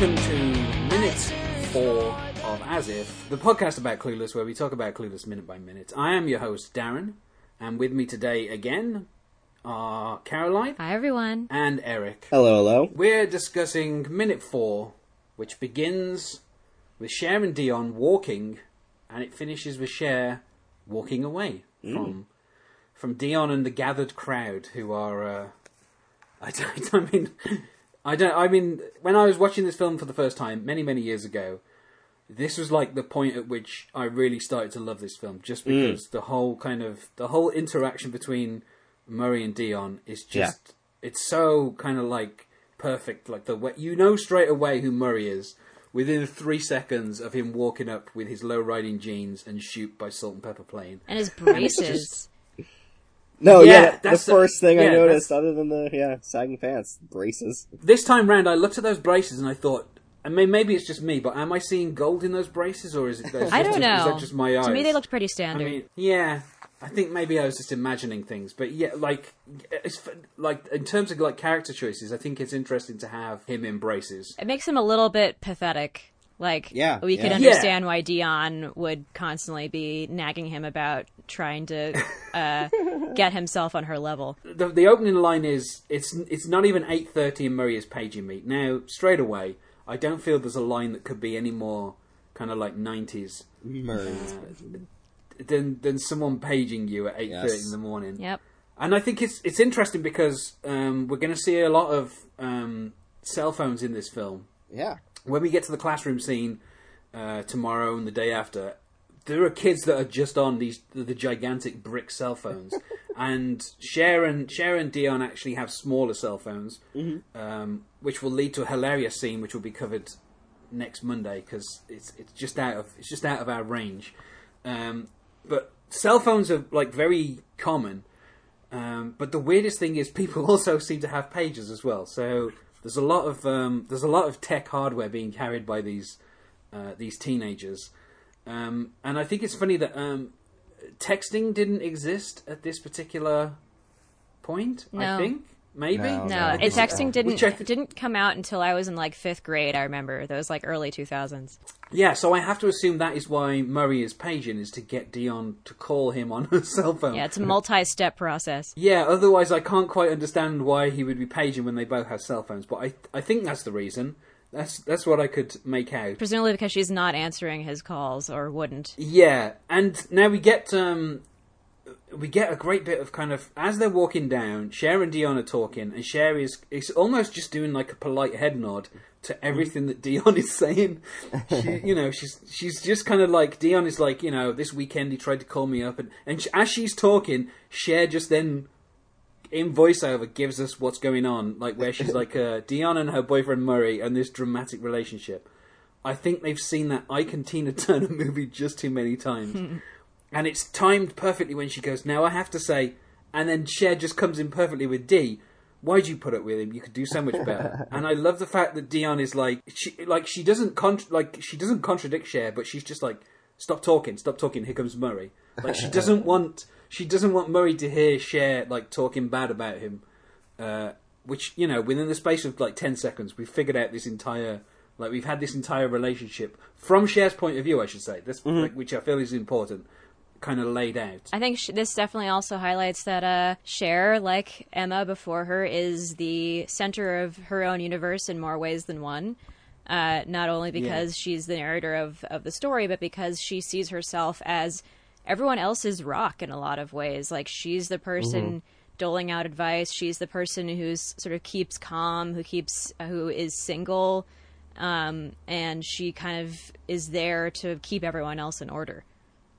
welcome to minute four of As If, the podcast about Clueless, where we talk about Clueless minute by minute. I am your host, Darren, and with me today again are Caroline Hi, everyone. and Eric. Hello, hello. We're discussing minute four, which begins with Cher and Dion walking, and it finishes with Cher walking away from from Dion and the gathered crowd, who are. Uh, I don't. I mean, I don't. I mean, when I was watching this film for the first time many many years ago, this was like the point at which I really started to love this film, just mm. because the whole kind of the whole interaction between Murray and Dion is just it's so kind of like perfect. Like the way you know straight away who Murray is within three seconds of him walking up with his low riding jeans and Shoop by Salt-N-Pepa plane. And his it's braces. No, Yeah, yeah, the that's the- first thing yeah, I noticed, other than the yeah sagging pants, braces. This time round, I looked at those braces and I thought. I mean, maybe it's just me, but am I seeing gold in those braces, or is it? Is I don't just- Is know. that just my eyes? To me, they looked pretty I standard. mean, yeah. I think maybe I was just imagining things, but yeah, like, it's like in terms of like character choices, I think it's interesting to have him in braces. it makes him a little bit pathetic. Like, Yeah, we could yeah. understand why Dion would constantly be nagging him about trying to uh, get himself on her level. The, the opening line is it's it's not even eight thirty and Murray is paging me now. Straight away, I don't feel there's a line that could be any more kind of like nineties Murray. than than someone paging you at eight thirty Yes. in the morning. Yep. And I think it's it's interesting because um, we're going to see a lot of um, cell phones in this film. yeah, When we get to the classroom scene uh, tomorrow and the day after, there are kids that are just on these the gigantic brick cell phones, and Sharon, Cher and Dion actually have smaller cell phones, um, which will lead to a hilarious scene which will be covered next Monday because it's it's just out of it's just out of our range. Um, but cell phones are like very common. Um, but the weirdest thing is people also seem to have pages as well. So there's a lot of um, there's a lot of tech hardware being carried by these uh, these teenagers, um, and I think it's funny that um, texting didn't exist at this particular point. I think maybe No, No, no. it, texting didn't Which I th- didn't come out until I was in like fifth grade. I remember those like early two thousands. Yeah, so I have to assume that is why Murray is paging is to get Dion to call him on her cell phone. Yeah, it's a multi-step process. Yeah, otherwise I can't quite understand why he would be paging when they both have cell phones. But I I think that's the reason. That's that's what I could make out. Presumably because she's not answering his calls or wouldn't. Yeah, and now we get um we get a great bit of kind of as they're walking down, Cher and Dion are talking, and Cher is is almost just doing like a polite head nod to everything that Dion is saying. She, you know, she's she's just kind of like Dion is like, you know, this weekend he tried to call me up, and and as she's talking, Cher just then in voiceover gives us what's going on, like where she's like uh, Dion and her boyfriend Murray and this dramatic relationship. I think they've seen that Ike and Tina Turner movie just too many times. And it's timed perfectly when she goes, Now I have to say, and then Cher just comes in perfectly with D. Why'd you put up with him? You could do so much better. and I love the fact that Dion is like, she like she doesn't contr like she doesn't contradict Cher, but she's just like, stop talking, stop talking. Here comes Murray. Like she doesn't want she doesn't want Murray to hear Cher like talking bad about him. Uh, which you know, within the space of like ten seconds, we figured out this entire like we've had this entire relationship from Cher's point of view, I should say. This, like, which I feel is important, kind of laid out. I think sh- this definitely also highlights that uh, Cher, like Emma before her, is the center of her own universe in more ways than one. Uh, not only because she's the narrator of, of the story, but because she sees herself as everyone else's rock in a lot of ways. Like she's the person doling out advice. She's the person who's sort of keeps calm, who keeps who is single, um, and she kind of is there to keep everyone else in order.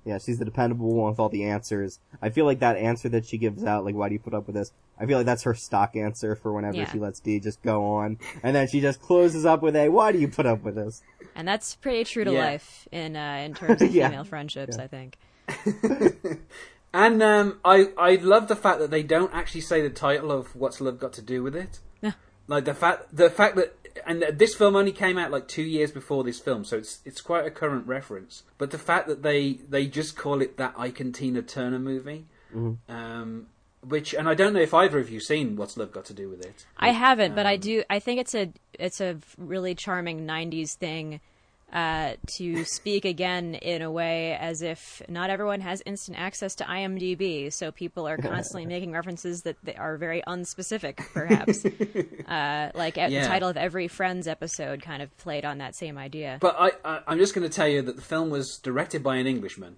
Yeah. She's the dependable one with all the answers. I feel like that answer that she gives out, like, why do you put up with this? I feel like that's her stock answer for whenever Yeah. she lets D just go on, and then she just closes up with a, why do you put up with this? And that's pretty true to Yeah. life in uh, in terms of Yeah. female friendships, I think. And um, I I love the fact that they don't actually say the title of what's love got to do with it. Yeah. Like the fact the fact that and this film only came out like two years before this film, so it's it's quite a current reference. But the fact that they they just call it that Ike and Tina Turner movie, um, which and I don't know if either of you seen What's Love Got to Do with It. I haven't, but I do. I think it's a it's a really charming '90s thing uh, to speak again in a way as if not everyone has instant access to IMDb, so people are constantly making references that they are very unspecific, perhaps. uh, like at Yeah. the title of every Friends episode kind of played on that same idea. But I, I I'm just going to tell you that the film was directed by an Englishman,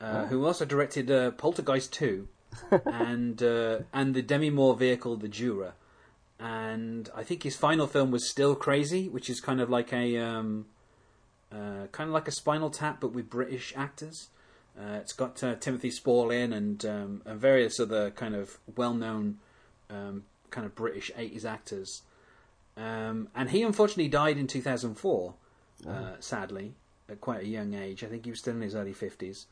uh, who also directed uh, Poltergeist two, and uh, and the Demi Moore vehicle The Juror. and I think his final film was Still Crazy, which is kind of like a um, uh, kind of like a Spinal Tap but with British actors. Uh, it's got uh, Timothy Spall in and, um, and various other kind of well-known um, kind of British 80s actors. Um, and he unfortunately died in 2004, uh, sadly, at quite a young age. I think he was still in his early 50s.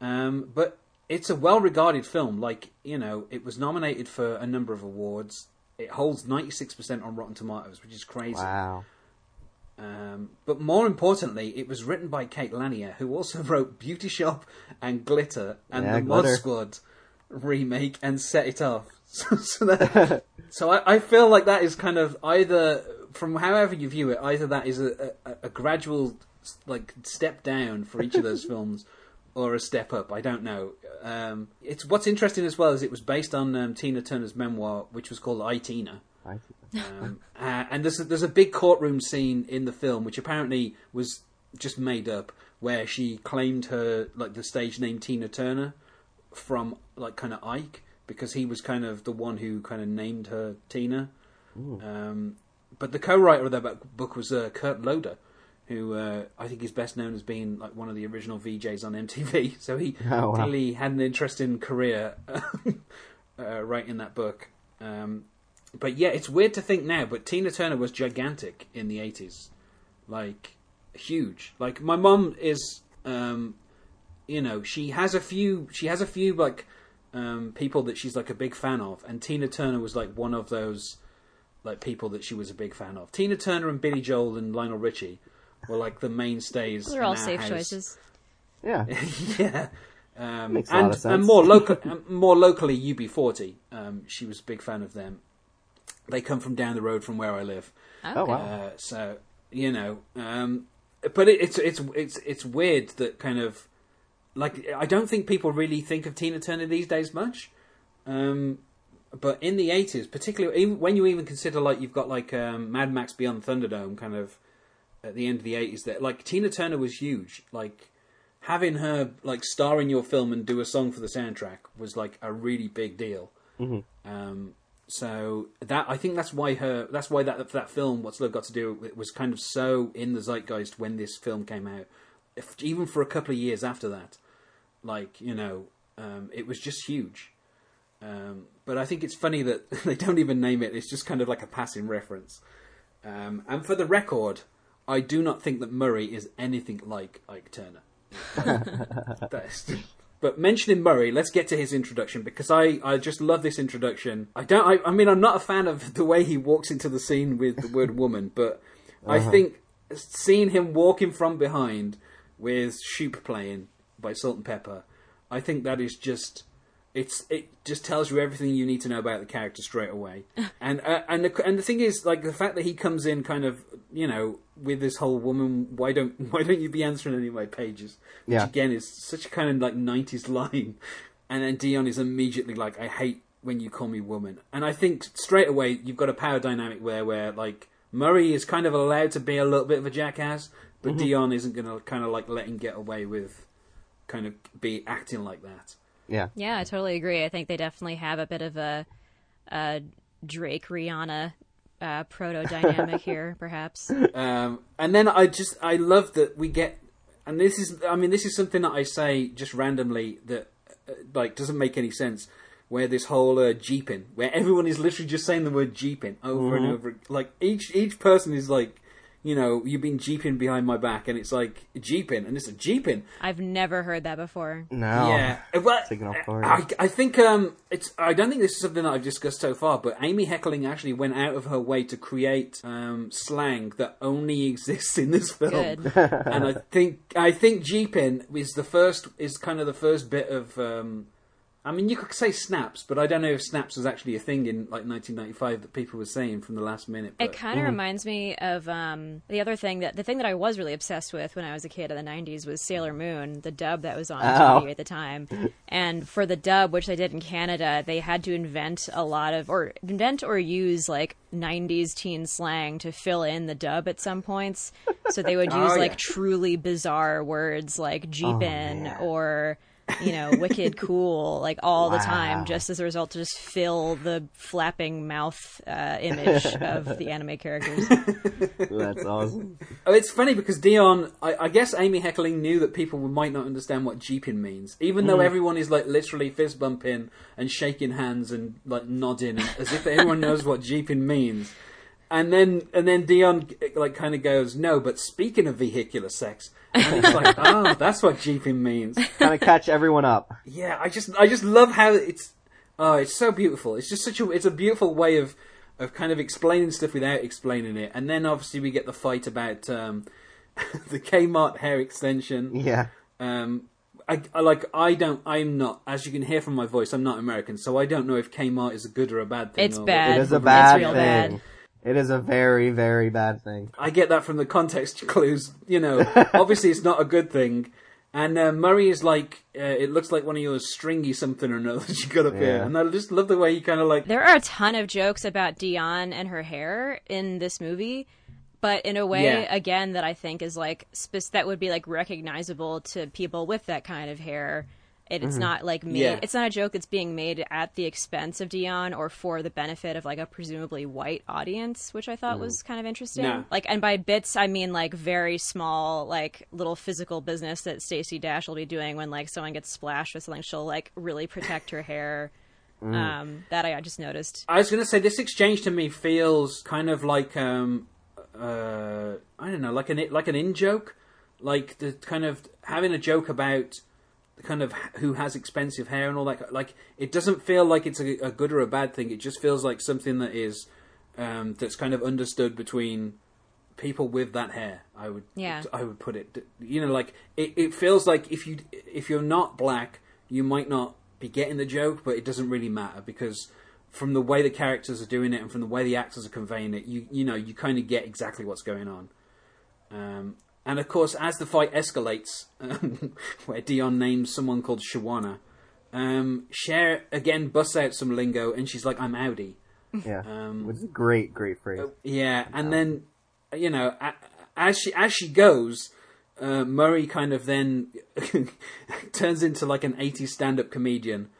Um, but it's a well-regarded film. Like, you know, it was nominated for a number of awards. It holds 96% on Rotten Tomatoes, which is crazy. Wow. Um, but more importantly, it was written by Kate Lanier, who also wrote Beauty Shop and Glitter and Yeah, the Mod Squad remake and Set It Off. So, so, that, so I, I feel like that is kind of either, from however you view it, either that is a, a, a gradual like step down for each of those films, or a step up. I don't know. Um, it's what's interesting as well is it was based on um, Tina Turner's memoir, which was called I Tina. I- Um, uh, and there's a, there's a big courtroom scene in the film, which apparently was just made up, where she claimed her like the stage name Tina Turner from like kind of Ike because he was kind of the one who kind of named her Tina. Um, but the co-writer of that book was uh, Kurt Loder, who uh, I think is best known as being like one of the original VJs on MTV. So he Oh, wow. clearly had an interesting career uh, writing that book. Um, but yeah, it's weird to think now, but Tina Turner was gigantic in the eighties, like huge. Like my mom is, um, you know, she has a few, she has a few like um, people that she's like a big fan of, and Tina Turner was like one of those like people that she was a big fan of. Tina Turner and Billy Joel and Lionel Richie were like the mainstays. They're all safe house. choices. Yeah. yeah. Um, Makes a lot and, of sense. and more local, more locally, UB40. Um, she was a big fan of them. They come from down the road from where I live. Okay. Oh, wow. Uh, so you know, um, but it, it's it's it's it's weird that kind of like I don't think people really think of Tina Turner these days much. Um, but in the eighties, particularly even when you even consider like you've got like um, Mad Max Beyond Thunderdome, kind of at the end of the eighties, that like Tina Turner was huge. Like having her like star in your film and do a song for the soundtrack was like a really big deal. Um, so that I think that's why her that's why that that film What's Love Got to Do it was kind of so in the zeitgeist when this film came out, if, even for a couple of years after that, like you know, um, it was just huge. Um, but I think it's funny that they don't even name it; it's just kind of like a passing reference. Um, and for the record, I do not think that Murray is anything like Ike Turner. That's- but mentioning Murray, let's get to his introduction because I, I just love this introduction. I don't. I, I mean, I'm not a fan of the way he walks into the scene with the word woman, but I uh-huh. think seeing him walking from behind with Shoop playing by Salt-N-Pepa, I think that is just. It's it just tells you everything you need to know about the character straight away, and uh, and the, and the thing is like the fact that he comes in kind of you know with this whole woman why don't why don't you be answering any of my pages? Which Yeah. again is such a kind of like 90s line. And then Dion is immediately like I hate when you call me woman. And I think straight away you've got a power dynamic there where like Murray is kind of allowed to be a little bit of a jackass but Dion isn't going to kind of like let him get away with kind of be acting like that Yeah. Yeah, I totally agree. I think they definitely have a bit of a, a Drake Rihanna uh, proto dynamic here, perhaps. Um, and then I just I love that we get, and this is I mean this is something that I say just randomly that uh, like doesn't make any sense. Where this whole uh, jeeping, where everyone is literally just saying the word jeeping over and over, like each each person is like, you know, you've been jeeping behind my back, and it's like jeeping, and it's a jeeping. I've never heard that before. No. Yeah, well, Taken. I, I think um, it's. I don't think this is something that I've discussed so far, but Amy Heckerling actually went out of her way to create um, slang that only exists in this film, Good. and I think I think jeeping is the first is kind of the first bit of. Um, I mean, you could say snaps, but I don't know if snaps was actually a thing in like 1995 that people were saying from the last minute. But... It kind of reminds me of um, the other thing that the thing that I was really obsessed with when I was a kid in the '90s was Sailor Moon, the dub that was on Oh. TV at the time. And for the dub, which they did in Canada, they had to invent a lot of or invent or use like '90s teen slang to fill in the dub at some points. So they would use Oh, like truly bizarre words like jeepin' man. or you know, wicked cool, like all the time, just as a result to just fill the flapping mouth uh, image of the anime characters. That's awesome. Oh, it's funny because Dion, I, I guess Amy Heckerling knew that people might not understand what jeeping means, even though everyone is like literally fist bumping and shaking hands and like nodding as if everyone knows what jeeping means. And then and then Dion like kind of goes, no, but speaking of vehicular sex, and it's like, oh, that's what jeeping means. Kind of catch everyone up. Yeah, I just I just love how it's oh, it's so beautiful. It's just such a it's a beautiful way of of kind of explaining stuff without explaining it. And then obviously we get the fight about um, the Kmart hair extension. Yeah. Um, I, I like I don't I'm not as you can hear from my voice I'm not American so I don't know if Kmart is a good or a bad thing. It's or- bad. It is a It's bad real thing. bad. It is a very, very bad thing. I get that from the context clues. You know, obviously it's not a good thing. And uh, Murray is like, uh, it looks like one of your stringy something or another that you got up here. And I just love the way you kind of like, There are a ton of jokes about Dion and her hair in this movie, but in a way, Yeah. again, that I think is like spec- that would be like recognizable to people with that kind of hair. It, it's not like made. Yeah. It's not a joke that's being made at the expense of Dion or for the benefit of like a presumably white audience, which I thought was kind of interesting. No. Like, and by bits, I mean like very small, like little physical business that Stacey Dash will be doing when like someone gets splashed with something. She'll like really protect her hair. Um, that I, just noticed. I was going to say this exchange to me feels kind of like um uh I don't know like an like an in joke like the kind of having a joke about the kind of who has expensive hair and all that like it doesn't feel like it's a, a good or a bad thing. It just feels like something that is um that's kind of understood between people with that hair I would Yeah. I would put it. You know like it, it feels like if you if you're not black you might not be getting the joke but it doesn't really matter because from the way the characters are doing it and from the way the actors are conveying it you you know you kind of get exactly what's going on. Um, and of course as the fight escalates um, where Dion names someone called Shawana um, Cher again busts out some lingo and she's like I'm Audi Yeah. Um, Which is a great, great phrase. yeah, and then you know, as she as she goes, uh, Murray kind of then turns into like an 80s stand-up comedian,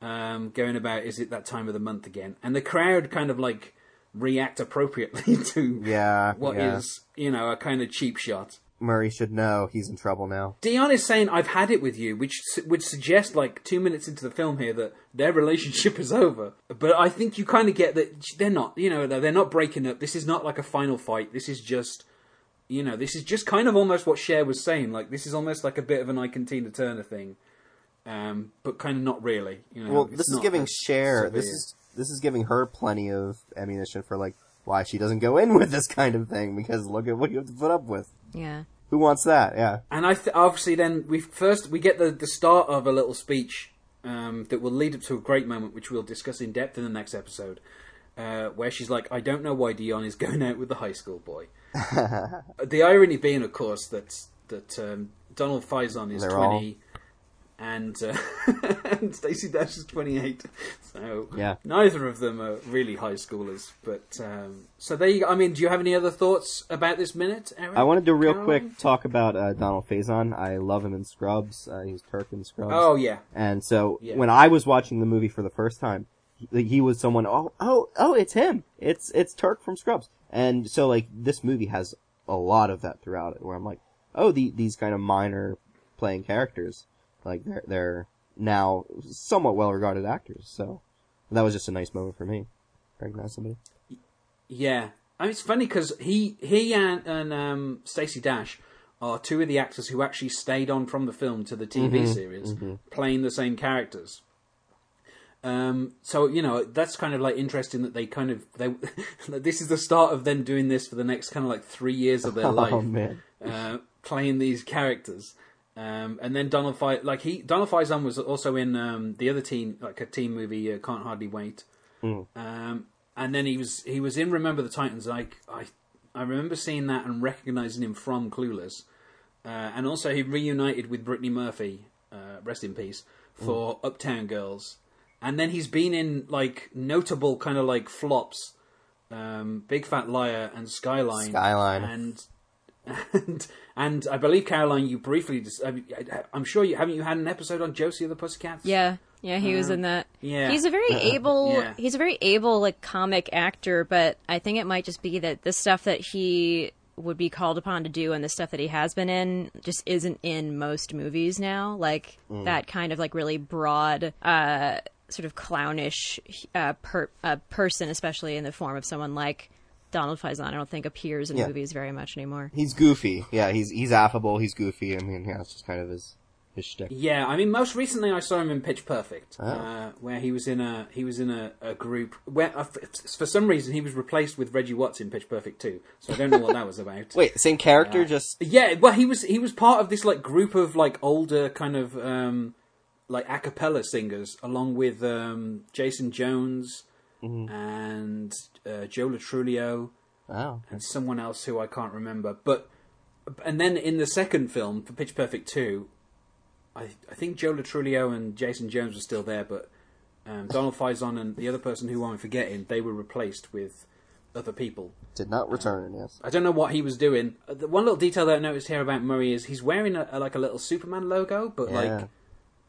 um, going about is it that time of the month again, and the crowd kind of like react appropriately to Yeah. what is yeah. you know a kind of cheap shot. Murray should know he's in trouble now. Dion is saying, "I've had it with you," which s- would suggest, like two minutes into the film here, that their relationship is over. But I think you kind of get that they're not. You know, they're not breaking up. This is not like a final fight. This is just, you know, this is just kind of almost what Cher was saying. Like this is almost like a bit of an Ike and Tina Turner thing, um, but kind of not really. You know, Well, this is giving as Cher. This is this is giving her plenty of ammunition for like why she doesn't go in with this kind of thing because look at what you have to put up with. Yeah. Who wants that? Yeah. And I th- obviously then we first we get the the start of a little speech um, that will lead up to a great moment, which we'll discuss in depth in the next episode, uh, where she's like, "I don't know why Dion is going out with the high school boy." the irony being, of course, that that um, Donald Faison is They're all- twenty. And, uh, and Stacey Dash is 28, so Yeah. neither of them are really high schoolers. But um, so there you go. I mean, do you have any other thoughts about this minute, Eric? I wanted to real Caroline? quick talk about uh, Donald Faison. I love him in Scrubs. Uh, he's Turk in Scrubs. Oh yeah, And so Yeah. when I was watching the movie for the first time, he, he was someone. Oh, oh, oh! It's him. It's it's Turk from Scrubs. And so like this movie has a lot of that throughout it, where I'm like, oh, the, these kind of minor playing characters, like they're they're now somewhat well regarded actors. So that was just a nice moment for me. Recognize somebody. Yeah, I mean, it's funny because he he and, and um, Stacey Dash are two of the actors who actually stayed on from the film to the TV series, playing the same characters. Um, so you know that's kind of like interesting that they kind of they this is the start of them doing this for the next kind of like three years of their life, Oh man. uh, playing these characters. Um, and then Donald Fi like he Donald Faison was also in um, the other teen like a teen movie uh, Can't Hardly Wait. Um, and then he was he was in Remember the Titans. Like I I remember seeing that and recognizing him from Clueless. Uh, and also he reunited with Brittany Murphy, uh, rest in peace, for Uptown Girls. And then he's been in like notable kind of like flops, um, Big Fat Liar and Skyline. Skyline. And and and I believe Caroline, you briefly. Dis- I mean, I- I'm sure you haven't you had an episode on Josie of the Pussycats. Yeah, yeah, he was in that. yeah. he's a very able. Yeah. He's a very able like comic actor, but I think it might just be that the stuff that he would be called upon to do and the stuff that he has been in just isn't in most movies now. Like that kind of like really broad. uh Sort of clownish uh, per, uh, person, especially in the form of someone like Donald Faison, I don't think appears in Yeah. movies very much anymore. He's goofy. Yeah, he's he's affable. He's goofy. I mean, yeah, it's just kind of his his shtick. Yeah, I mean, most recently I saw him in Pitch Perfect, Oh. uh, where he was in a he was in a, a group where uh, for some reason he was replaced with Reggie Watts in Pitch Perfect too. So I don't know what that was about. Wait, same character, just Yeah, well, he was he was part of this like group of like older kind of um, like a cappella singers, along with um, Jason Jones and uh, Joe Lo Truglio oh, and someone else who I can't remember. But and then in the second film for Pitch Perfect two, I I think Joe Lo Truglio and Jason Jones were still there, but um, Donald Faison and the other person who I'm forgetting they were replaced with other people. did not return. Yes. I don't know what he was doing. Uh, The one little detail that I noticed here about Murray is he's wearing a, a- like a little Superman logo, but Yeah. like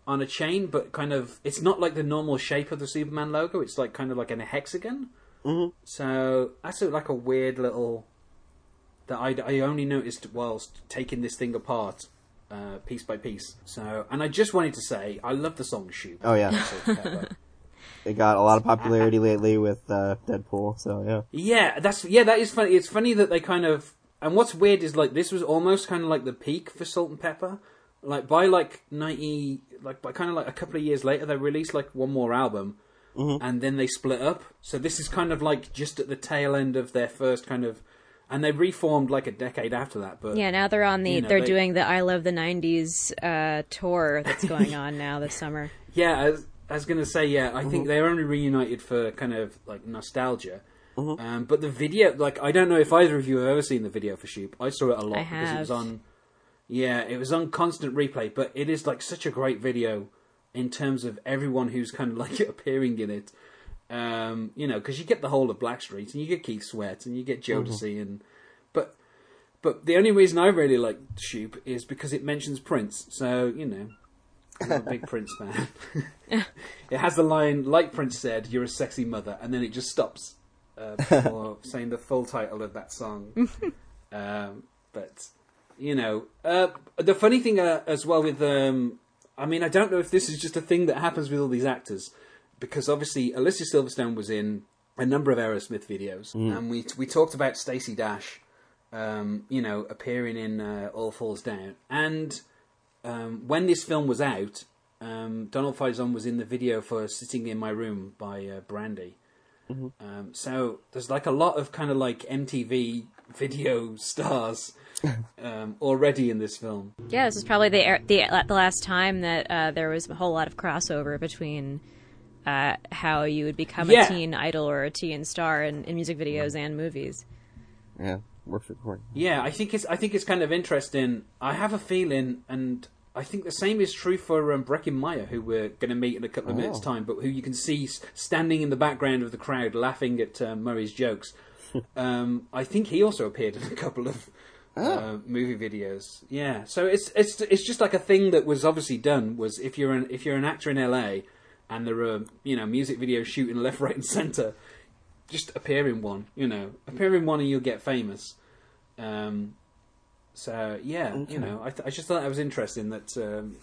on a chain, but kind of it's not like the normal shape of the Superman logo. It's like kind of like in a hexagon. Mhm. So that's a, like a weird little that I, I only noticed whilst taking this thing apart. Uh, piece by piece. So, and I just wanted to say, I love the song "Shoop." Oh yeah, it got a lot of popularity lately with uh, Deadpool. So yeah. Yeah, that's yeah, that is funny. It's funny that they kind of and what's weird is like this was almost kind of like the peak for Salt-N-Pepa. Like by like ninety, like by kind of like a couple of years later, they released like one more album, and then they split up. So this is kind of like just at the tail end of their first kind of, and they reformed like a decade after that. But Yeah, now they're on the You know, they're they- doing the I Love the '90s uh, tour that's going on now this summer. Yeah, I was, I was going to say, yeah, I think they're only reunited for kind of like nostalgia. Um, but the video, like, I don't know if either of you have ever seen the video for Shoop. I saw it a lot I because it was on. Yeah, it was on constant replay, but it is like such a great video in terms of everyone who's kind of like appearing in it. Um, you know, because you get the whole of Blackstreet and you get Keith Sweat and you get Jodeci and but but the only reason I really like Shoop is because it mentions Prince. So you know, I'm a big Prince fan. it has the line, like Prince said, "You're a sexy mother," and then it just stops uh, before saying the full title of that song. um, but you know, uh, the funny thing uh, as well with, um, I mean, I don't know if this is just a thing that happens with all these actors, because obviously Alicia Silverstone was in a number of Aerosmith videos, and we we talked about Stacey Dash, um, you know, appearing in uh, All Falls Down, and um, when this film was out, um, Donald Faison was in the video for "Sitting in My Room" by uh, Brandy. Um, so there's like a lot of kind of like MTV video stars um, already in this film. Yeah, this is probably the er- the the last time that uh, there was a whole lot of crossover between uh, how you would become Yeah. a teen idol or a teen star in, in music videos and movies. Yeah, works recording. Yeah, I think it's I think it's kind of interesting. I have a feeling, and I think the same is true for um, Breckin Meyer, who we're going to meet in a couple of minutes' Oh. time, but who you can see standing in the background of the crowd laughing at uh, Murray's jokes. um, I think he also appeared in a couple of uh, movie videos. Yeah, so it's it's it's just like a thing that was obviously done. Was if you're an if you're an actor in LA and there are you know music videos shooting left, right, and center, just appear in one. You know, appear in one and you'll get famous. Um, so yeah, Okay. you know, I, th- I just thought that was interesting that um,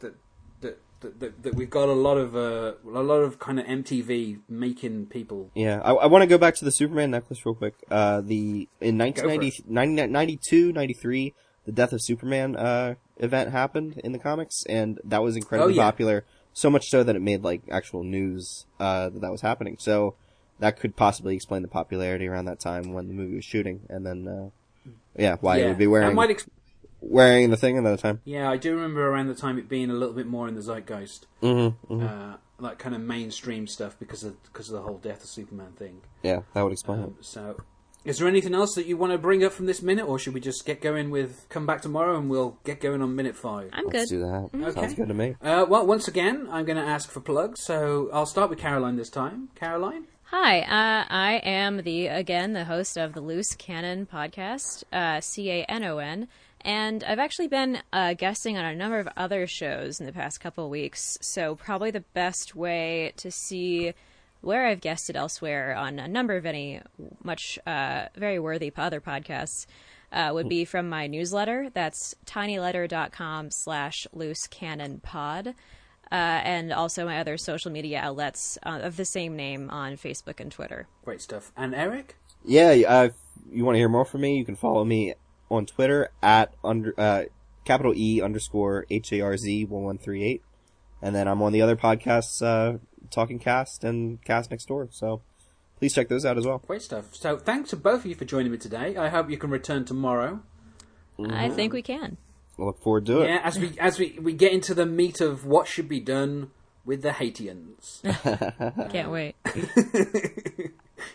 that, that, that that that we've got a lot of uh, a lot of kind of MTV making people. Yeah, I, I want to go back to the Superman necklace real quick. Uh, the in 1990, 90 92, 93, the Death of Superman uh, event happened in the comics, and that was incredibly Oh, yeah. popular. So much so that it made like actual news uh, that that was happening. So that could possibly explain the popularity around that time when the movie was shooting, and then uh, yeah, why yeah. it would be wearing. Might wearing the thing another time. Yeah, I do remember around the time it being a little bit more in the zeitgeist, Mm-hmm, uh, like kind of mainstream stuff because of because of the whole Death of Superman thing. Yeah, that would explain Um, so, is there anything else that you want to bring up from this minute, or should we just get going with come back tomorrow and we'll get going on minute five? I'm it. Let's good. do that. Okay. Sounds good to me. Uh, well, once again, I'm going to ask for plugs, so I'll start with Caroline this time. Caroline? Hi, uh, I am the again the host of the Loose Canon podcast, uh, C A N O N, and I've actually been uh, guesting on a number of other shows in the past couple of weeks. So probably the best way to see where I've guested elsewhere on a number of any much uh, very worthy other podcasts uh, would be from my newsletter. That's tinyletter.com slash loose canon pod. Uh, and also my other social media outlets uh, of the same name on Facebook and Twitter. Great stuff. And Eric? Yeah, uh, if you want to hear more from me, you can follow me on Twitter at under uh, capital E underscore H A R Z one one three eight, and then I'm on the other podcasts, uh, Talking Cast and Cast Next Door. So please check those out as well. Great stuff. So, thanks to both of you for joining me today. I hope you can return tomorrow. I think we can. I look forward to it. Yeah, as we as we, we get into the meat of what should be done with the Haitians. Can't wait.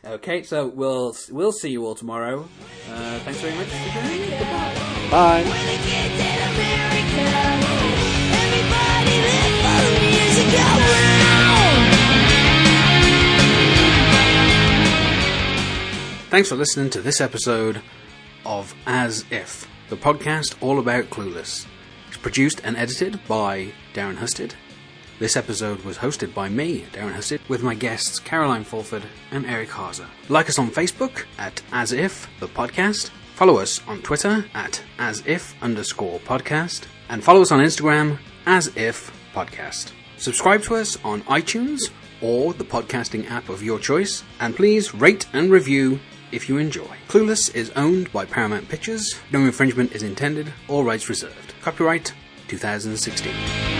okay, so we'll we'll see you all tomorrow. Uh, thanks very much for joining me. Goodbye. Bye. When the kids in America, everybody lived for years ago. Thanks for listening to this episode of As If, the podcast all about Clueless. It's produced and edited by Darren Husted. This episode was hosted by me, Darren Husted, with my guests Caroline Fulford and Eric Hazer. Like us on Facebook at As If, the podcast. Follow us on Twitter at As If underscore podcast. And follow us on Instagram, As If Podcast. Subscribe to us on iTunes or the podcasting app of your choice, and please rate and review if you enjoy. Clueless is owned by Paramount Pictures. No infringement is intended, all rights reserved. Copyright 2016.